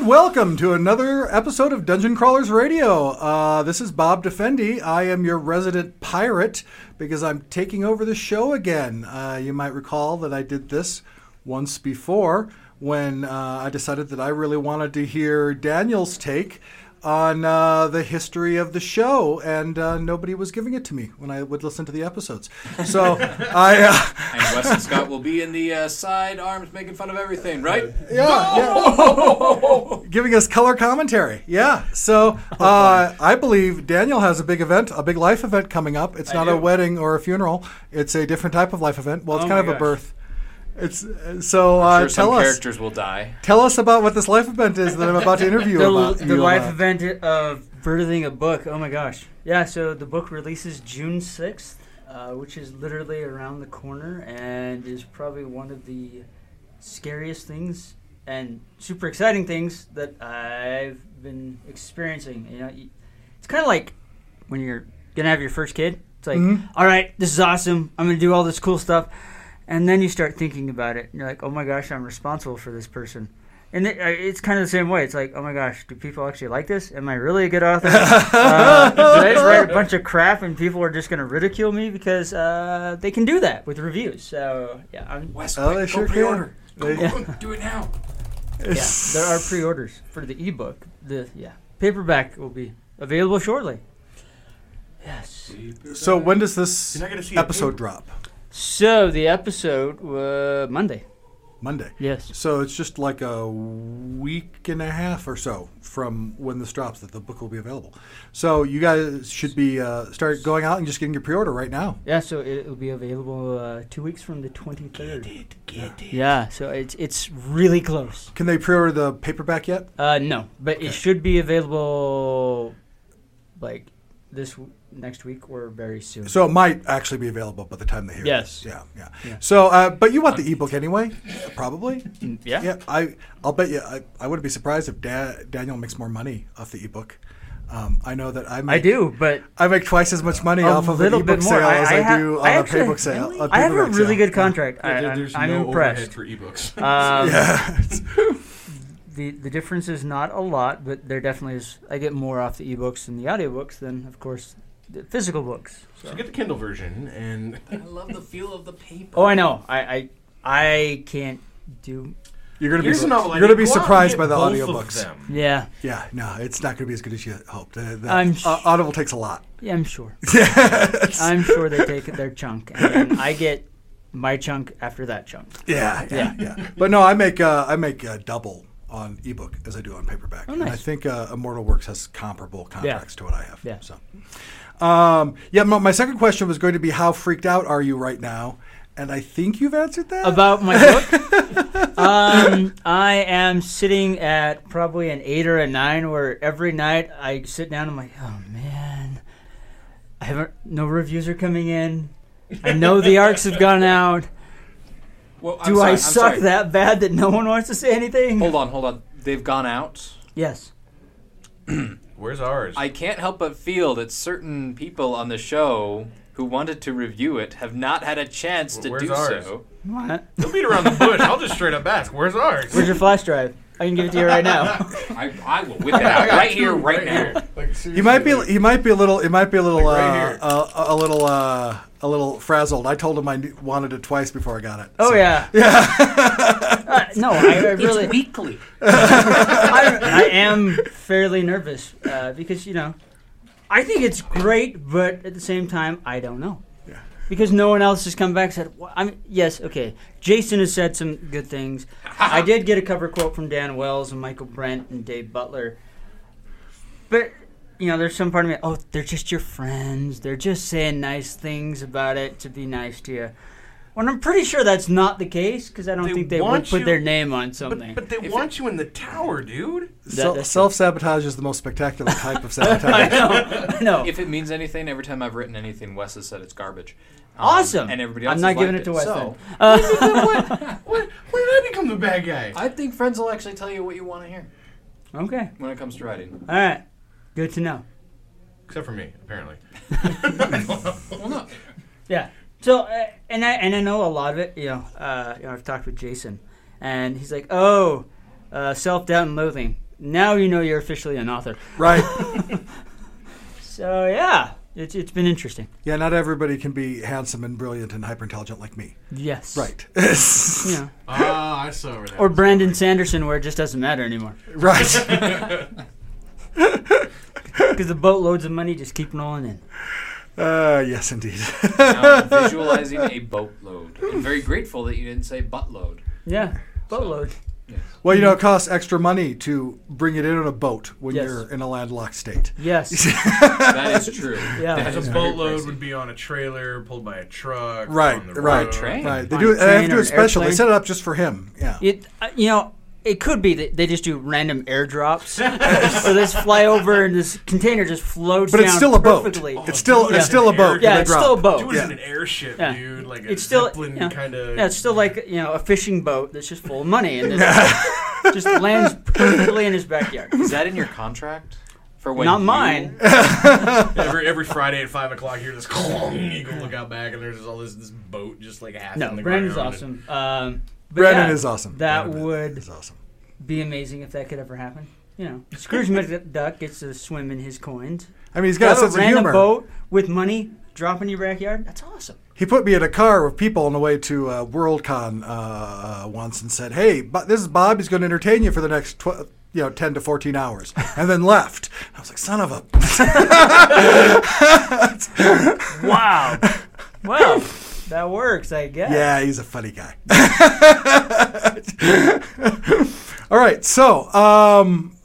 And welcome to another episode of Dungeon Crawlers Radio. Uh, this is Bob Defendi. I am your resident pirate because I'm taking over the show again. Uh, you might recall that I did this once before when uh, I decided that I really wanted to hear Daniel's take on uh, the history of the show, and uh, nobody was giving it to me when I would listen to the episodes. So I. Uh, And Weston Scott will be in the uh, side arms making fun of everything, right? Yeah, yeah. Giving us color commentary. Yeah. So uh, I believe Daniel has a big event, a big life event coming up. It's not a wedding or a funeral. It's a different type of life event. Well, it's Oh kind of my a birth. It's uh, so uh, sure tell some us. characters will die. Tell us about what this life event is that I'm about to interview The, about. the you life about. event of birthing a book. Oh my gosh. Yeah, so the book releases June 6th, uh, which is literally around the corner and is probably one of the scariest things and super exciting things that I've been experiencing. You know, it's kind of like when you're going to have your first kid. It's like, Mhm. "All right, this is awesome. I'm going to do all this cool stuff. And then you start thinking about it. And you're like, oh my gosh, I'm responsible for this person. And it, it's kind of the same way. It's like, oh my gosh, do people actually like this? Am I really a good author? uh, did I just write a bunch of crap and people are just going to ridicule me because uh, they can do that with reviews? So yeah, I'm, West, Oh, they quick, sure pre-order. can. Go, go, go, do it now. yeah, there are pre-orders for the ebook. The yeah paperback will be available shortly. Yes. So when does this You're not gonna see a episode drop? So the episode uh, Monday. Monday. Yes. So it's just like a week and a half or so from when this drops that the book will be available. So you guys should be uh, start going out and just getting your pre-order right now. Yeah, so it will be available uh, two weeks from the twenty third. Yeah, so it's it's really close. Can they pre-order the paperback yet? Uh, no, but Okay. it should be available like this next week or very soon. So it might actually be available by the time they hear Yes. this. Yeah, yeah. Yeah. So, uh, but you want the ebook anyway? Probably. Mm, yeah. Yeah. I I'll bet you. I, I wouldn't be surprised if da- Daniel makes more money off the ebook. Um, I know that I make, I do, but I make twice as much money off of an little ebook bit more. sale as I, ha- do on I a actually- paybook sale. a I have a really sale. good contract. I, There- I'm, there's I'm no impressed. overhead for ebooks. Um, Yeah. It's- the the difference is not a lot, but there definitely is. I get more off the ebooks and the audiobooks than, of course, the physical books. so get the Kindle version, and I love the feel of the paper. Oh, I know. I I, I can't do. You're gonna be here's a novel you're gonna be Go out and surprised by the both of audiobooks. them. Yeah, Yeah, no, it's not gonna be as good as you hoped. Uh, the, I'm sh- uh, Audible takes a lot. yeah, I'm sure. yeah, I'm sure they take their chunk, and I get my chunk after that chunk. yeah, yeah, yeah. But no, I make uh, I make uh, double on ebook as I do on paperback. Oh, nice. And I think uh, Immortal Works has comparable contracts to what I have. Yeah. So, um, yeah. My, my second question was going to be how freaked out are you right now? And I think you've answered that. About my book, um, I am sitting at probably an eight or a nine, where every night I sit down. And I'm like, oh man, I haven't. No reviews are coming in. I know the arcs have gone out. Well, Do sorry, I I'm suck sorry. that bad that no one wants to say anything? Hold on, hold on. They've gone out. Yes. Where's ours? I can't help but feel that certain people on the show who wanted to review it have not had a chance to Where's do ours? so. What? Don't beat around the bush. I'll just straight up ask. Where's ours? Where's your flash drive? I can give it to you right now. I, I will whip it out right here, right now. Like, He might be. He might be a little. He might be a little. Like right uh, here. uh, a little. Uh, a little frazzled. I told him I knew- wanted it twice before I got it. Oh so- yeah. Yeah. uh, no, I, I really. It's weekly. I, I am fairly nervous uh, because you know, I think it's great, but at the same time, I don't know. Because no one else has come back and said, well, I mean, yes, okay. Jason has said some good things. I did get a cover quote from Dan Wells and Michael Brent and Dave Butler. But, you know, there's some part of me, oh, they're just your friends. They're just saying nice things about it to be nice to you. When I'm pretty sure that's not the case because I don't They think they would want put you- their name on something. But, but they want you in the tower, dude. Self that's- self sabotage is the most spectacular type of I sabotage. know. I know. If it means anything, every time I've written anything, Wes has said it's garbage. Um, Awesome. And everybody else I'm not has giving liked it to Wes So, then. When did I become the bad guy? I think friends will actually tell you what you want to hear Okay. when it comes to writing. All right. Good to know. Except for me, apparently. Well, no. Yeah. So, uh, and I and I know a lot of it. You know, uh, you know, I've talked with Jason, and he's like, "Oh, uh, self doubt and loathing. Now you know you're officially an author." right. So yeah, it's it's been interesting. Yeah. Not everybody can be handsome and brilliant and hyper intelligent like me. Yes. Right. You know, Ah, I saw where that or was Brandon Sanderson, where it just doesn't matter anymore right. because the boatloads of money just keep rolling in. Uh, yes, indeed. Now I'm visualizing a boatload. I'm very grateful that you didn't say buttload. Yeah, boatload. well, you know, it costs extra money to bring it in on a boat when Yes. you're in a landlocked state. Yes. That is true. Yeah. That A very boatload pricey. would be on a trailer pulled by a truck. Right, on the right, road. train. Right. They On do. a They have train to do or it an special. They airplane. set it up just for him. Yeah. It, uh, you know, it could be that they just do random airdrops, so this fly over and this container just floats But down it's still a boat. perfectly. It's still. dude, It's still a boat. yeah, it's still a boat. Do it Yeah. in an airship, Yeah. dude. Like a It's still Zeppelin you know, kind of. Yeah, it's still like you know a fishing boat that's just full of money and just lands perfectly in his backyard. Is that in your contract? For when Not mine. every every Friday at five o'clock, you hear this clong. You go look out back, and there's all this this boat just like half No, in the Brandon's ground. awesome. Um, but Brandon yeah, is awesome. That would is awesome. be amazing if that could ever happen. You know, Scrooge McDuck gets to swim in his coins. I mean, he's got a sense of humor. boat with money drop in your backyard. That's awesome. He put me in a car with people on the way to uh, WorldCon uh, uh, once and said, "Hey, Bo- this is Bob. He's going to entertain you for the next tw- you know ten to fourteen hours," and then left. I was like, "Son of a." Wow. well, that works, I guess. Yeah, he's a funny guy. All right, so um,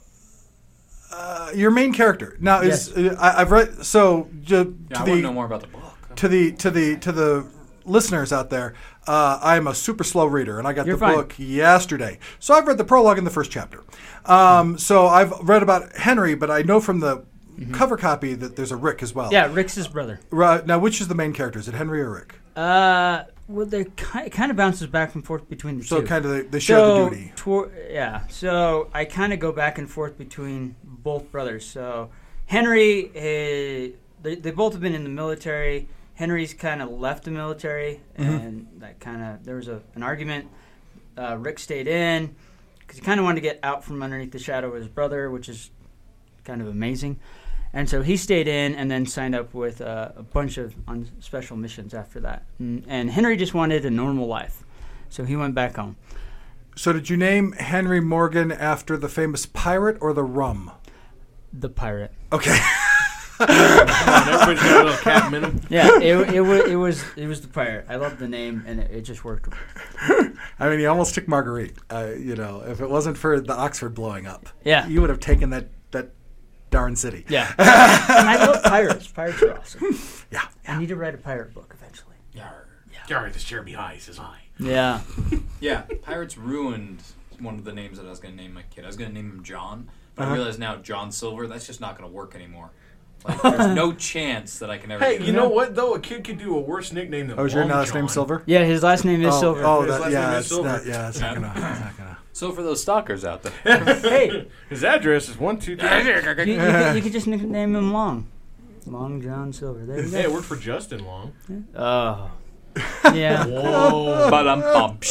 uh, your main character now is Yes. uh, I, I've read so ju- Yeah, to I the want to know more about the book. to the to the to the listeners out there. Uh, I'm a super slow reader, and I got You're the fine. book yesterday. So I've read the prologue in the first chapter. Um, so I've read about Henry, but I know from the cover copy that there's a Rick as well. Mm-hmm. Yeah, Rick's his brother. Right, now, which is the main character? Is it Henry or Rick? Uh, well, they kind, it kind of bounces back and forth between the So two. kind of they, they share so, the duty. yeah. So I kind of go back and forth between both brothers. So Henry, uh, they, they both have been in the military. Henry's kind of left the military, and that kind of there was a, an argument. Uh, Rick stayed in because he kind of wanted to get out from underneath the shadow of his brother, which is kind of amazing. And so he stayed in and then signed up with uh, a bunch of on special missions after that. And, and Henry just wanted a normal life, so he went back home. So did you name Henry Morgan after the famous pirate or the rum? The pirate. Okay. On, everybody's got a little cat minimum. Yeah, it, it, was, it was it was the pirate. I love the name, and it, it just worked. I mean, he almost took Marguerite. Uh, you know, if it wasn't for the Oxford blowing up, Yeah. you would have taken that that darn city. Yeah, and I love pirates. Pirates are awesome. Yeah. I need to write a pirate book eventually. Sorry, this chair behind says I. Yeah, Yeah, Pirates ruined one of the names that I was going to name my kid. I was going to name him John, but Uh-huh. I realize now John Silver, that's just not going to work anymore. Like, there's no chance that I can ever Hey, get you it. know what though? A kid could do a worse nickname than Oh, is your Long last name Silver? yeah. His last name is oh, Silver. Oh, His that, last yeah, name is it's Silver. not, yeah, it's not gonna, it's not gonna. So for those stalkers out there, hey, His address is one two three. you, you, could, you could just nickname him Long. Long John Silver. There you Hey, it go. worked for Justin Long. Oh, yeah. Whoa. but I'm bump.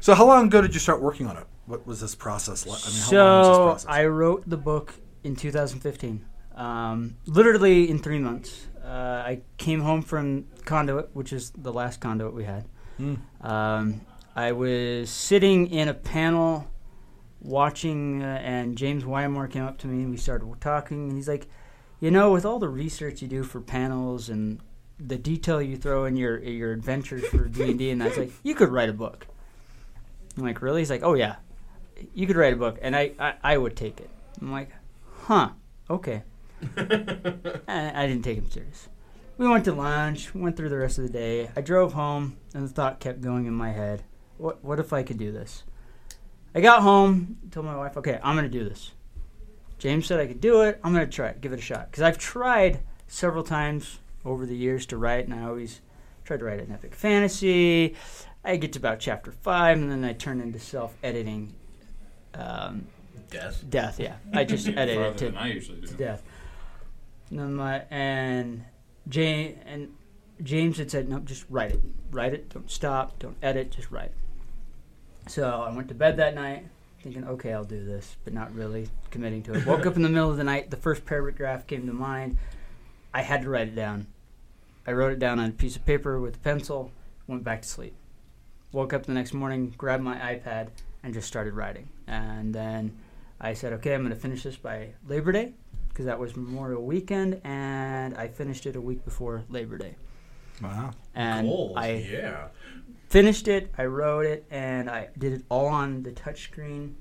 So, how long ago did you start working on it? what was this process like? I mean, how long was this So process? I wrote the book in 2015, um, literally in three months. Uh, I came home from Conduit, which is the last Conduit we had. Hmm. Um, I was sitting in a panel watching, uh, and James Wymore came up to me and we started talking. And he's like, "You know, with all the research you do for panels and the detail you throw in your your adventures for D and D, and that's like, you could write a book." I'm like, "Really?" He's like, "Oh yeah, you could write a book, and I I, I would take it." I'm like, "Huh, okay." I, I didn't take him serious. We went to lunch, went through the rest of the day. I drove home, and the thought kept going in my head: What what if I could do this? I got home, told my wife, "Okay, I'm gonna do this." James said I could do it. I'm gonna try it, give it a shot, because I've tried several times over the years to write, and I always tried to write an epic fantasy. I get to about chapter five, and then I turn into self-editing. Um, Death. death, yeah. I just edit it to than I usually do. to death. And, then my, and James and James had said, "No, just write it. Write it. Don't stop. Don't edit. Just write." So I went to bed that night thinking, "Okay, I'll do this," but not really committing to it. Woke up in the middle of the night. The first paragraph came to mind. I had to write it down. I wrote it down on a piece of paper with a pencil. Went back to sleep. Woke up the next morning, grabbed my iPad, and just started writing. And then I said, okay, I'm going to finish this by Labor Day because that was Memorial Weekend, and I finished it a week before Labor Day. wow. And Goals. I yeah. Finished it, I wrote it, and I did it all on the touchscreen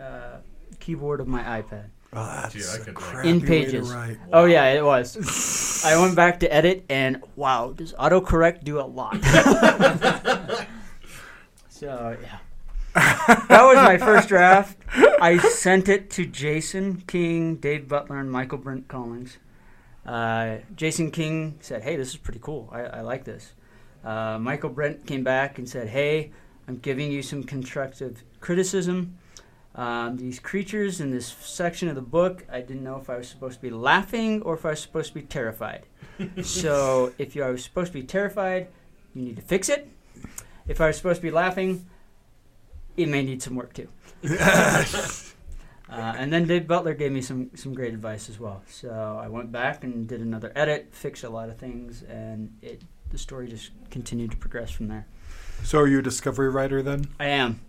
uh, keyboard of my iPad. Oh, that's Dude, I a could, like- crappy In way to pages. write. Oh yeah, it was. I went back to edit, and wow, does autocorrect do a lot? so yeah, that was my first draft. I sent it to Jason King, Dave Butler, and Michael Brent Collins. Uh, Jason King said, "Hey, this is pretty cool. I, I like this." Uh, Michael Brent came back and said, "Hey, I'm giving you some constructive criticism." Um, these creatures in this section of the book, I didn't know if I was supposed to be laughing or if I was supposed to be terrified. so if you, was supposed to be terrified, you need to fix it. If I was supposed to be laughing, it may need some work too. Uh, and then Dave Butler gave me some, some great advice as well. So I went back and did another edit, fixed a lot of things, and it the story just continued to progress from there. So are you a discovery writer then? I am.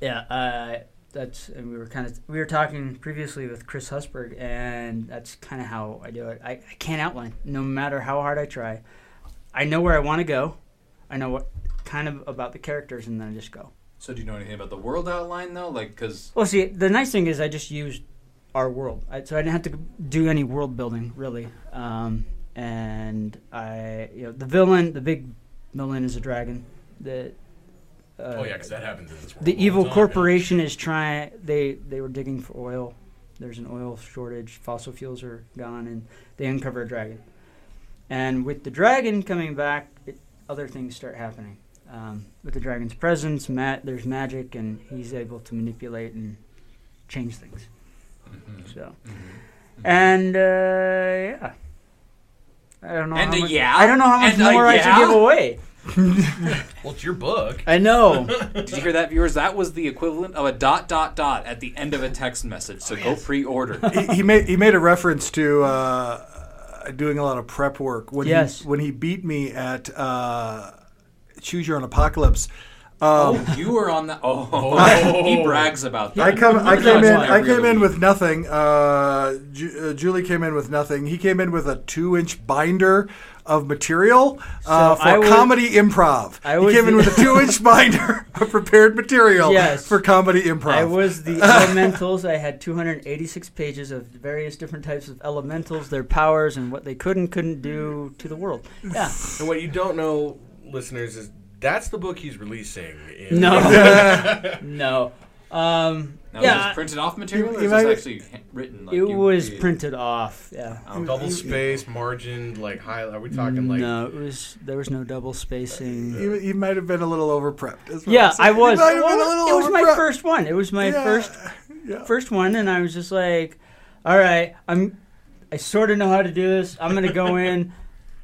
Yeah, uh, that's and we were kind of we were talking previously with Chris Husberg, and that's kind of how I do it. I, I can't outline, no matter how hard I try. I know where I want to go. I know what kind of about the characters, and then I just go. So do you know anything about the world outline though? Like, because Well, see, the nice thing is I just used our world, I, so I didn't have to do any world building really. Um, and I, you know, the villain, the big villain is a dragon. The uh, Oh yeah, because that happens in this world. the evil time, corporation is trying. They they were digging for oil. There's an oil shortage. Fossil fuels are gone, and they uncover a dragon. And with the dragon coming back, it, other things start happening. Um, with the dragon's presence, ma- there's magic, and he's able to manipulate and change things. So, and uh, yeah, I don't know. And how a much, yeah? I don't know how much And a more I yeah? should give away. Well, it's your book. I know. did you hear that, viewers? That was the equivalent of a dot dot dot at the end of a text message. So go pre-order. he, he made he made a reference to uh, doing a lot of prep work when Yes. he when he beat me at uh, Choose Your Own Apocalypse. Um, oh, you were on that. Oh, he brags about that. I come I came in like I came in with nothing. Uh, Ju- uh, Julie came in with nothing. He came in with a two inch binder of material uh, So for I was- comedy improv. I he was came in with a two inch binder of prepared material Yes. for comedy improv. I was the elementals. I had 286 pages of various different types of elementals, their powers, and what they could and couldn't do to the world. Yeah. And what you don't know, listeners, is that's the book he's releasing. In No. no. Um, Now, yeah. was this printed off material, You- or is this actually ha- written? Like it you was created? printed off. Yeah. Oh, double space, margined, like high. Are we talking like? no, it was there was no double spacing. You, he might have been a little over prepped. Yeah, I was. He might have Well, been a little it was my first one. It was my Yeah, first yeah. first one, and I was just like, "All right, I'm. I sort of know how to do this. I'm gonna go in.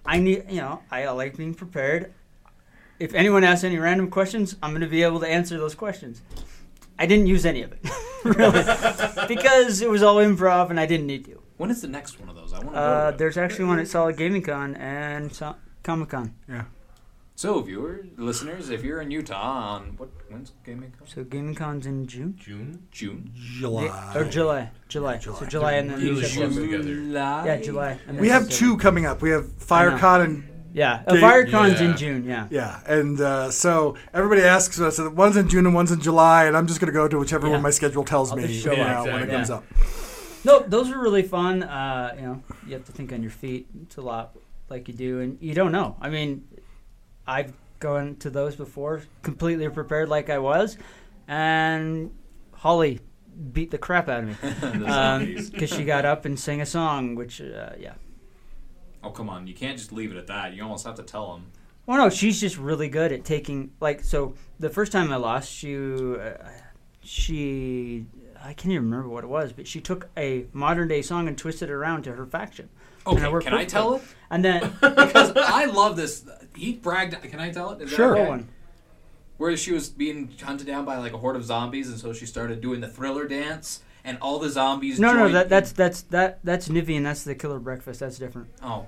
I need, you know, I like being prepared. If anyone asks any random questions, I'm gonna be able to answer those questions. I didn't use any of it, really, because it was all improv and I didn't need to. When is the next one of those? I want to Uh, go. there's actually one at Salt Lake Gaming Con and so- Comic Con. Yeah. So, viewers, listeners, if you're in Utah on what when's gaming? Con? So Gaming Con's in June June. June. July. or July, July. July. So July and then Really September. together. July. Yeah, July. And then We have September. two coming up. We have FireCon and Yeah, uh, Date- FireCon's Yeah. in June. Yeah. yeah, and uh, so everybody asks us. One's in June and one's in July, and I'm just going to go to whichever Yeah. one my schedule tells I'll me just show you up. know, when it comes exactly. up. No, those are really fun. Uh, you know, you have to think on your feet. It's a lot like you do, and you don't know. I mean, I've gone to those before, completely prepared like I was, and Holly beat the crap out of me The zombies. because she got up and sang a song, which uh, yeah. Oh come on! You can't just leave it at that. You almost have to tell them. Well, no, she's just really good at taking like so. The first time I lost, she uh, she I can't even remember what it was, but she took a modern day song and twisted it around to her faction. And Okay, worked can I tell it? And then Because I love this. He bragged. Can I tell it? Is Sure. okay? Where she was being hunted down by like a horde of zombies, and so she started doing the thriller dance, and all the zombies. No, no, joined that that's that's that that's Nivian. That's the Killer Breakfast. That's different. Oh,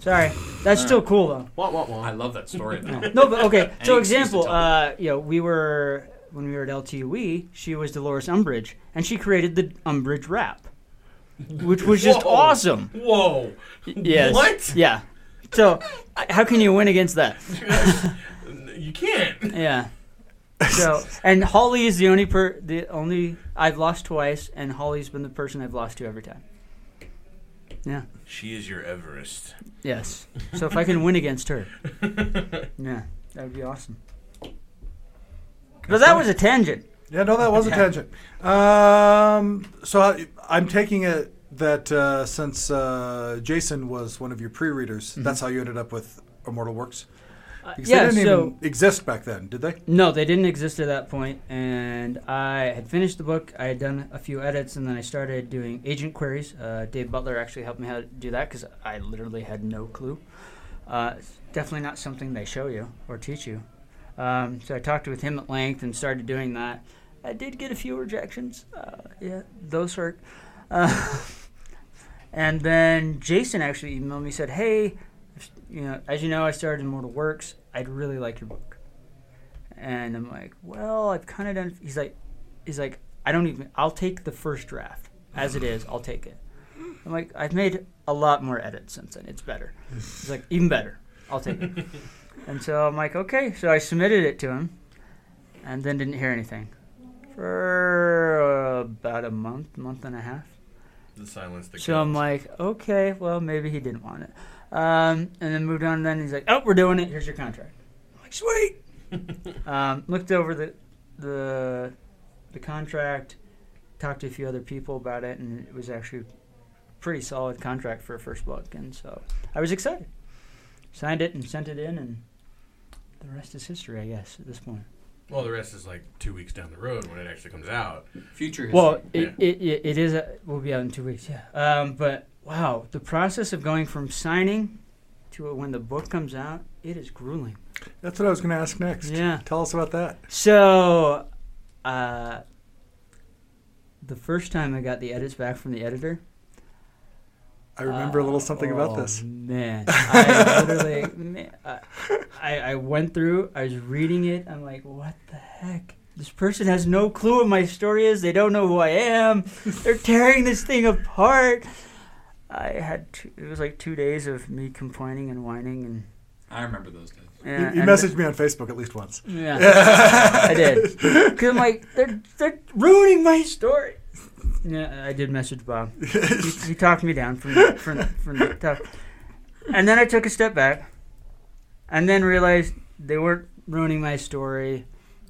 Sorry, that's still cool though. Wah, wah, wah. I love that story. Though. No, but okay. So example, uh, you know, we were when we were at LTUE. She was Dolores Umbridge, and she created the Umbridge rap, which was just Whoa. awesome. Whoa. Yes. What? Yeah. So how can you win against that? You can't. Yeah. So and Holly is the only per the only I've lost twice, and Holly's been the person I've lost to every time. Yeah. She is your Everest. Yes. So if I can win against her, yeah, that would be awesome. But that was a tangent. Yeah, no, that was a tangent. Um, so I, I'm taking it that uh, since uh, Jason was one of your pre-readers, that's how you ended up with Immortal Works. Because yeah. they didn't So even exist back then, did they? no, they didn't exist at that point. and I had finished the book. I had done a few edits, and then I started doing agent queries. Uh, Dave Butler actually helped me how to do that because I literally had no clue. Uh, it's definitely not something they show you or teach you. Um, so I talked with him at length and started doing that. I did get a few rejections. Uh, yeah, those hurt. Uh, and then Jason actually emailed me said, "Hey, you know, as you know, I started Immortal Works. I'd really like your book." And I'm like, "Well, I've kind of done." He's like, "He's like, I don't even. I'll take the first draft as it is. I'll take it." I'm like, "I've made a lot more edits since then. It's better." He's like, "Even better. I'll take it." and so I'm like, "Okay." So I submitted it to him, and then didn't hear anything for about a month, month and a half. The silence that So I'm like, okay, well, maybe he didn't want it. Um, and then moved on. And then he's like, oh, we're doing it. Here's your contract. I'm like, sweet. um, looked over the the the contract, talked to a few other people about it, and it was actually a pretty solid contract for a first book. And so I was excited. Signed it and sent it in, and the rest is history, I guess, at this point. Well, the rest is like two weeks down the road when it actually comes out. Future history. Well, it, Yeah. it, it, it is. A, will be out in two weeks. Yeah. Um, but wow, the process of going from signing to when the book comes out, it is grueling. That's what I was going to ask next. Yeah. Tell us about that. So, uh, the first time I got the edits back from the editor, I remember a little something about oh, this. Man, I literally, man, I, I, I went through. I was reading it. I'm like, what the heck? This person has no clue what my story is. They don't know who I am. They're tearing this thing apart. I had two, it was like two days of me complaining and whining and. I remember those days. You, Yeah, you and- messaged me on Facebook at least once. Yeah, I did. Because I'm like, they're they're ruining my story. Yeah, I did message Bob. he, he talked me down from the, from from the top, and then I took a step back, and then realized they weren't ruining my story,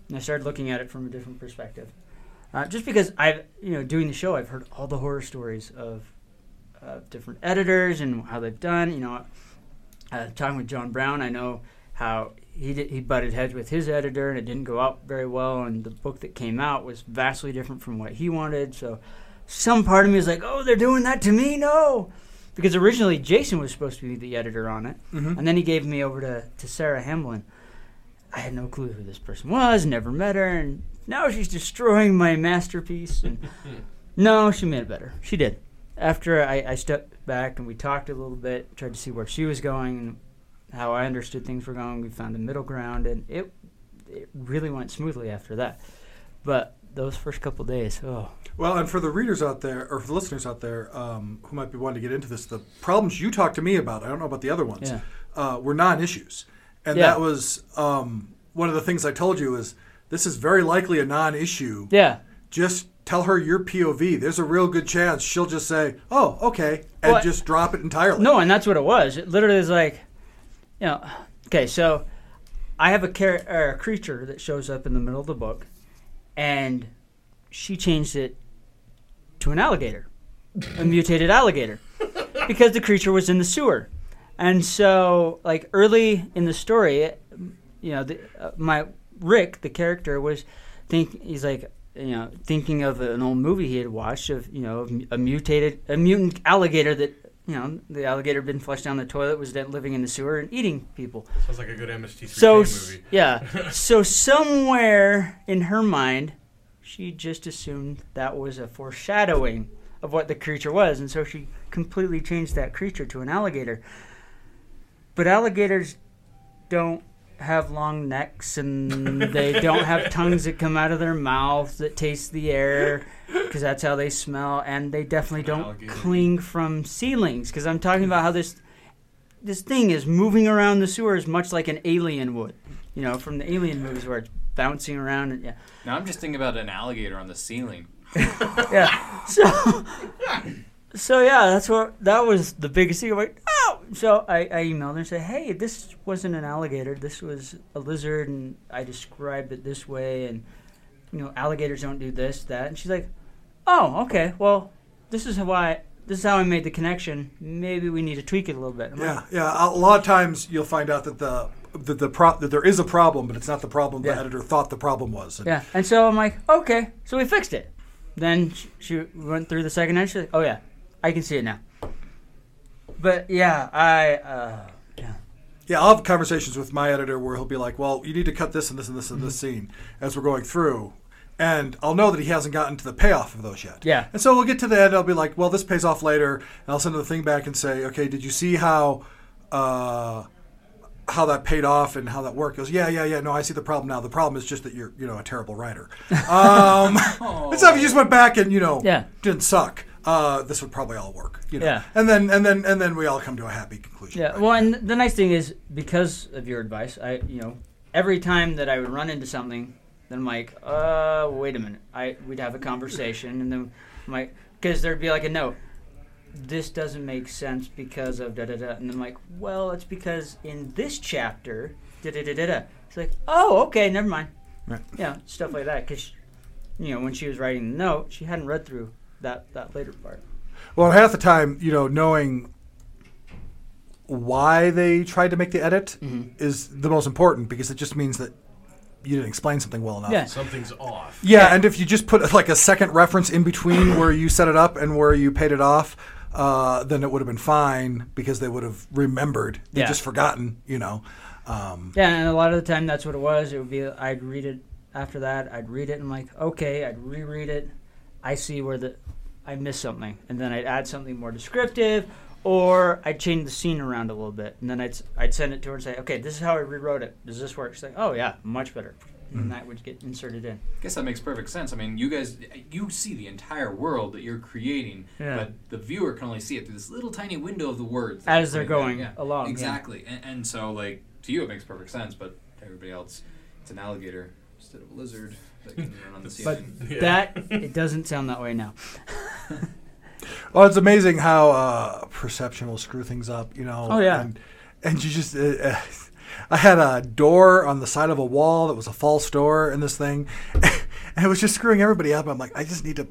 and I started looking at it from a different perspective. Uh, just because I've you know doing the show, I've heard all the horror stories of uh, different editors and how they've done. You know, uh, talking with John Brown, I know how he did, he butted heads with his editor and it didn't go out very well and the book that came out was vastly different from what he wanted so some part of me is like oh they're doing that to me no because originally jason was supposed to be the editor on it Mhm. and then he gave me over to, to sarah hamlin I had no clue who this person was, never met her, and now she's destroying my masterpiece. And no, she made it better. She did. After I, I stepped back and we talked a little bit, tried to see where she was going and how I understood things were going. We found a middle ground, and it it really went smoothly after that. But those first couple days, oh, Well, and for the readers out there, or for the listeners out there um, who might be wanting to get into this, the problems you talked to me about, I don't know about the other ones, Yeah. uh, were non issues. And Yeah. that was um, one of the things I told you is this is very likely a non issue. yeah, Just tell her your POV. There's a real good chance she'll just say, oh, okay, and Well, just drop it entirely. No, and that's what it was. It literally is like, you know, okay, so I have a, or a creature that shows up in the middle of the book, and she changed it to an alligator, a mutated alligator, because the creature was in the sewer. And so, like early in the story, it- you know, the, uh, my Rick, the character, was think he's like, you know, thinking of an old movie he had watched of, you know, a mutated, a mutant alligator that, you know, the alligator had been flushed down the toilet, was then living in the sewer and eating people. Sounds like a good MST3K So movie. yeah, so somewhere in her mind, she just assumed that was a foreshadowing of what the creature was, and so she completely changed that creature to an alligator. But alligators don't have long necks and they don't have tongues that come out of their mouths that taste the air because that's how they smell and they definitely don't Alligator. cling from ceilings because i'm talking about how this this thing is moving around the sewers much like an alien would you know from the alien movies where it's bouncing around and yeah Now I'm just thinking about an alligator on the ceiling. yeah so so yeah that's what that was the biggest thing I'm like oh so I, I emailed her and said hey this wasn't an alligator. This was a lizard and i described it this way and you know alligators don't do this that. And she's like oh okay. Well this is why. this is how i made the connection. Maybe we need to tweak it a little bit. I'm Yeah, like, yeah. A lot of times you'll find out that the that the pro- that there is a problem, but it's not the problem the editor thought the problem was. And yeah. And so i'm like okay. So we fixed it. Then sh- she went through the second edge she's like oh yeah. I can see it now but yeah i uh yeah Yeah, I'll have conversations with my editor where he'll be like, "Well, you need to cut this and this and this and this Mm-hmm. scene as we're going through," and I'll know that he hasn't gotten to the payoff of those yet. Yeah. And so we'll get to the end. I'll be like, "Well, this pays off later," and I'll send the thing back and say, "Okay, did you see how?" Uh, how that paid off and how that worked. He goes, yeah, yeah, yeah. No, I see the problem now. The problem is just that you're, you know, a terrible writer. Um, it's not if you just went back and you know, Yeah. didn't suck. Uh, this would probably all work. You know? Yeah. And then and then and then we all come to a happy conclusion. Yeah. right? Well, and the nice thing is because of your advice, I you know every time that I would run into something, then I'm like, uh, wait a minute. I we'd have a conversation, and then I'm like, because there'd be like a note. This doesn't make sense because of da da da, and I'm like, well, it's because in this chapter, da da da da da. It's like, oh, okay, never mind. Right. Yeah, stuff like that. Because you know when she was writing the note, she hadn't read through that that later part. Well, half the time, you know, knowing why they tried to make the edit Mm-hmm. is the most important because it just means that you didn't explain something well enough. Yeah. Something's off. Yeah, and if you just put like a second reference in between where you set it up and where you paid it off, uh, then it would have been fine because they would have remembered. They Yeah. just forgotten, you know. Um, Yeah, and a lot of the time that's what it was. It would be I'd read it after that. I'd read it and I'm like, okay. I'd reread it. I see where the I missed something, and then I'd add something more descriptive, or I'd change the scene around a little bit, and then I'd s- I'd send it to her and say, okay, this is how I rewrote it. Does this work? She's like, oh yeah, much better. And mm-hmm. that would get inserted in. I guess that makes perfect sense. I mean, you guys, you see the entire world that you're creating, Yeah. but the viewer can only see it through this little tiny window of the words As they're going there. along, yeah. Exactly, and, and so like to you it makes perfect sense, but to everybody else, it's an alligator instead of a lizard that can run on the But. Yeah. that it doesn't sound that way now. well, it's amazing how uh, perception will screw things up, you know. Oh, yeah. And, and you just, uh, uh, I had a door on the side of a wall that was a false door in this thing, and it was just screwing everybody up. I'm like, I just need to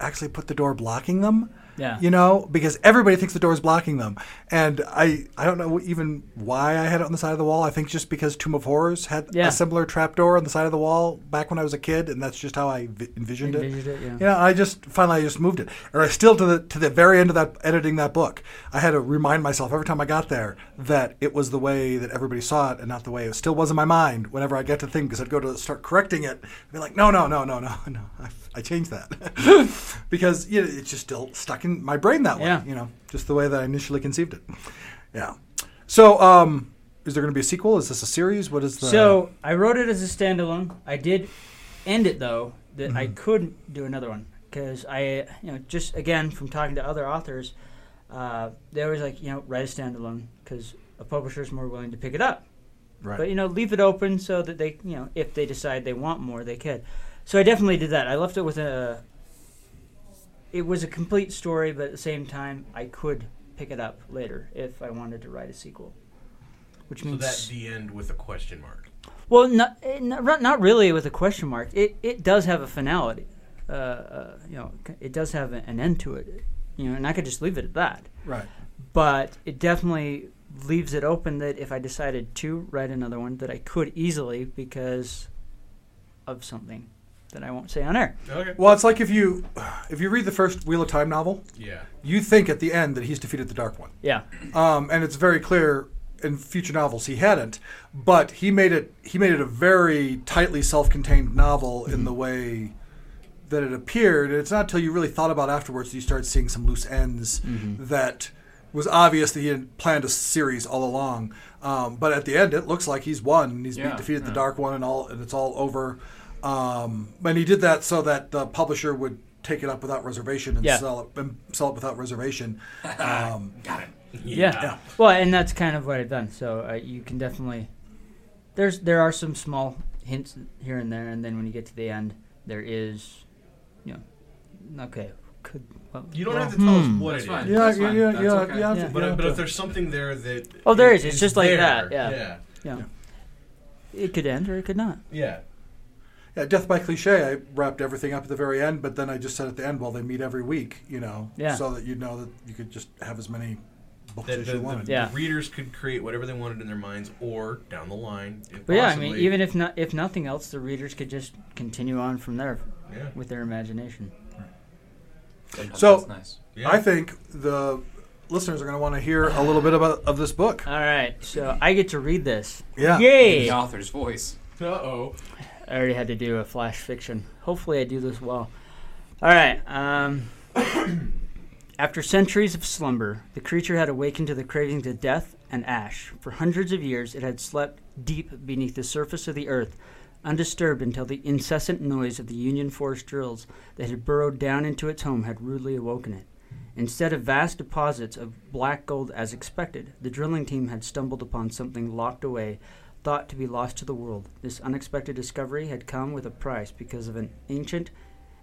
actually put the door blocking them Yeah. You know, because everybody thinks the door is blocking them, and I I don't know even why I had it on the side of the wall. I think just because Tomb of Horrors had Yeah. a similar trapdoor on the side of the wall back when I was a kid, and that's just how I vi- envisioned, Envisioned it, yeah. You know, I just finally I just moved it, or I still to the to the very end of that editing that book, I had to remind myself every time I got there that it was the way that everybody saw it, and not the way it still was in my mind. Whenever I get to think, because I'd go to start correcting it, I'd be like, no, no, no, no, no, no, I, I changed that because you know, it's just still stuck in my brain that way. Yeah. You know, just the way that I initially conceived it. Yeah. So, um, is there going to be a sequel? Is this a series? What is the? So I wrote it as a standalone. I did end it though that I Mm-hmm. could do another one because I, you know, just again from talking to other authors, uh, they always like you know write a standalone because a publisher is more willing to pick it up. right. But you know, leave it open so that they, you know, if they decide they want more, they could. So I definitely did that. I left it with a. It was a complete story, but at the same time, I could pick it up later if I wanted to write a sequel. Which So means that's the end with a question mark. well, not, eh, not not really with a question mark. It it does have a finality. Uh, uh, you know, it does have an end to it. You know, and I could just leave it at that. right. But it definitely leaves it open that if I decided to write another one, that I could easily because of something that I won't say on air. Okay. Well, it's like if you if you read the first Wheel of Time novel, Yeah. you think at the end that he's defeated the Dark One. Yeah, um, and it's very clear in future novels he hadn't, but he made it he made it a very tightly self-contained novel in the way that it appeared. And it's not until you really thought about it afterwards that you start seeing some loose ends that was obvious that he had planned a series all along. Um, but at the end, it looks like he's won. and He's Yeah, defeated the. Dark One, and all, and it's all over. Um, and he did that so that the publisher would take it up without reservation and Yeah. sell it and sell it without reservation. Um, Got it. yeah. Well, and that's kind of what I've done. So uh, you can definitely there's there are some small hints here and there, and then when you get to the end, there is, you know, okay, could well, You don't well, have to tell hmm. us what That's it fine. is. Yeah, That's yeah, fine. yeah, That's yeah, okay. yeah. Yeah. But, yeah. but if there's something there that Oh, there i- It's just like there, that, yeah. yeah, Yeah. It could end or it could not. yeah. Yeah, Death by Cliche, I wrapped everything up at the very end, but then I just said at the end, well, they meet every week, you know, Yeah. so that you know that you could just have as many books That as the, you the- wanted. the Yeah. readers could create whatever they wanted in their minds, or down the line, if But yeah, I mean, even if not, if nothing else, the readers could just continue on from there yeah, with their imagination. Sometimes So- that's nice. yeah. I think the listeners are going to want to hear a little bit about of this book. All right, so I get to read this. Yeah. In Yay! the author's voice. Uh oh. I already had to do a flash fiction. Hopefully, I do this well. All right. Um, after centuries of slumber, the creature had awakened to the cravings of death and ash. For hundreds of years, it had slept deep beneath the surface of the earth, undisturbed until the incessant noise of the Union Force drills that had burrowed down into its home had rudely awoken it. Instead of vast deposits of black gold as expected, the drilling team had stumbled upon something locked away thought to be lost to the world. This unexpected discovery had come with a price because of an ancient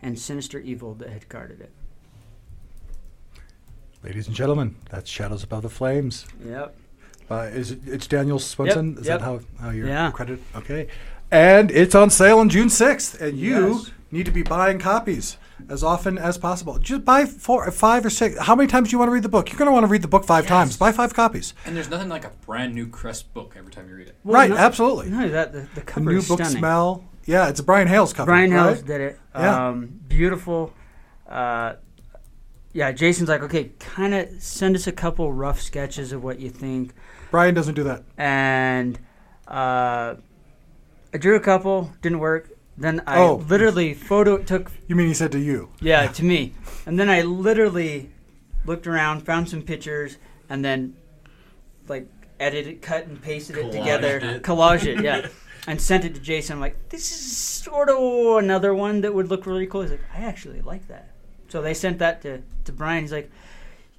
and sinister evil that had guarded it. Ladies and gentlemen, that's Shadows Above the Flames. Yep. Uh, is it, it's Daniel Swenson? Is yep. that how, how you're Yeah. credited? Okay. And it's on sale on June 6th, and you Yes. need to be buying copies as often as possible. Just buy four, five or six. How many times do you want to read the book? You're going to want to read the book five times. Buy five copies. And there's nothing like a brand new crisp book every time you read it. right, not- absolutely. Not only that, the, the cover The cover new is book stunning. smell. Yeah, it's a Brian Hales cover. Brian right? Hales did it. Yeah. Um, beautiful. Uh, yeah, Jason's like, okay, kind of send us a couple rough sketches of what you think. Brian doesn't do that. and uh, I drew a couple, didn't work. Then I Oh. literally photo took You mean he said to you? yeah to me, and then I literally looked around, found some pictures, and then like edited, cut and pasted it Collaged together, it. collaged it, yeah, and sent it to Jason. I'm like, this is sort of another one that would look really cool. He's like, I actually like that. So they sent that to to Brian. He's like,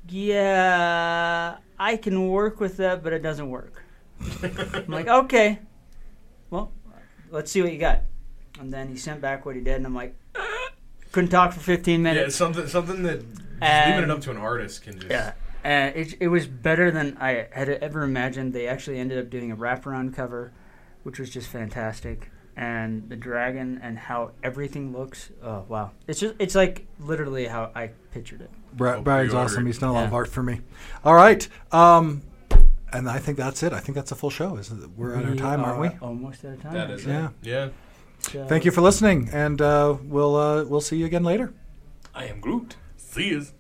yeah, I can work with that, but it doesn't work. I'm like, okay, well, let's see what you got. And then he sent back what he did, and I'm like, couldn't talk for 15 minutes. Yeah, minutes. something something that just And- leaving it up to an artist can just Yeah, and it, it was better than I had ever imagined. They actually ended up doing a wraparound cover, which was just fantastic. and the dragon and how everything looks. Oh wow! It's just it's like literally how I pictured it. Bra- Oh, Brian's awesome. He's done a lot of art for me. All right. Um, and I think that's it. I think that's a full show. Is it- we're at our We time, aren't we? Almost out of time. That is actually. Yeah. Yeah. So- Thank you for listening, and uh, we'll uh, we'll see you again later. I am Groot. See yous.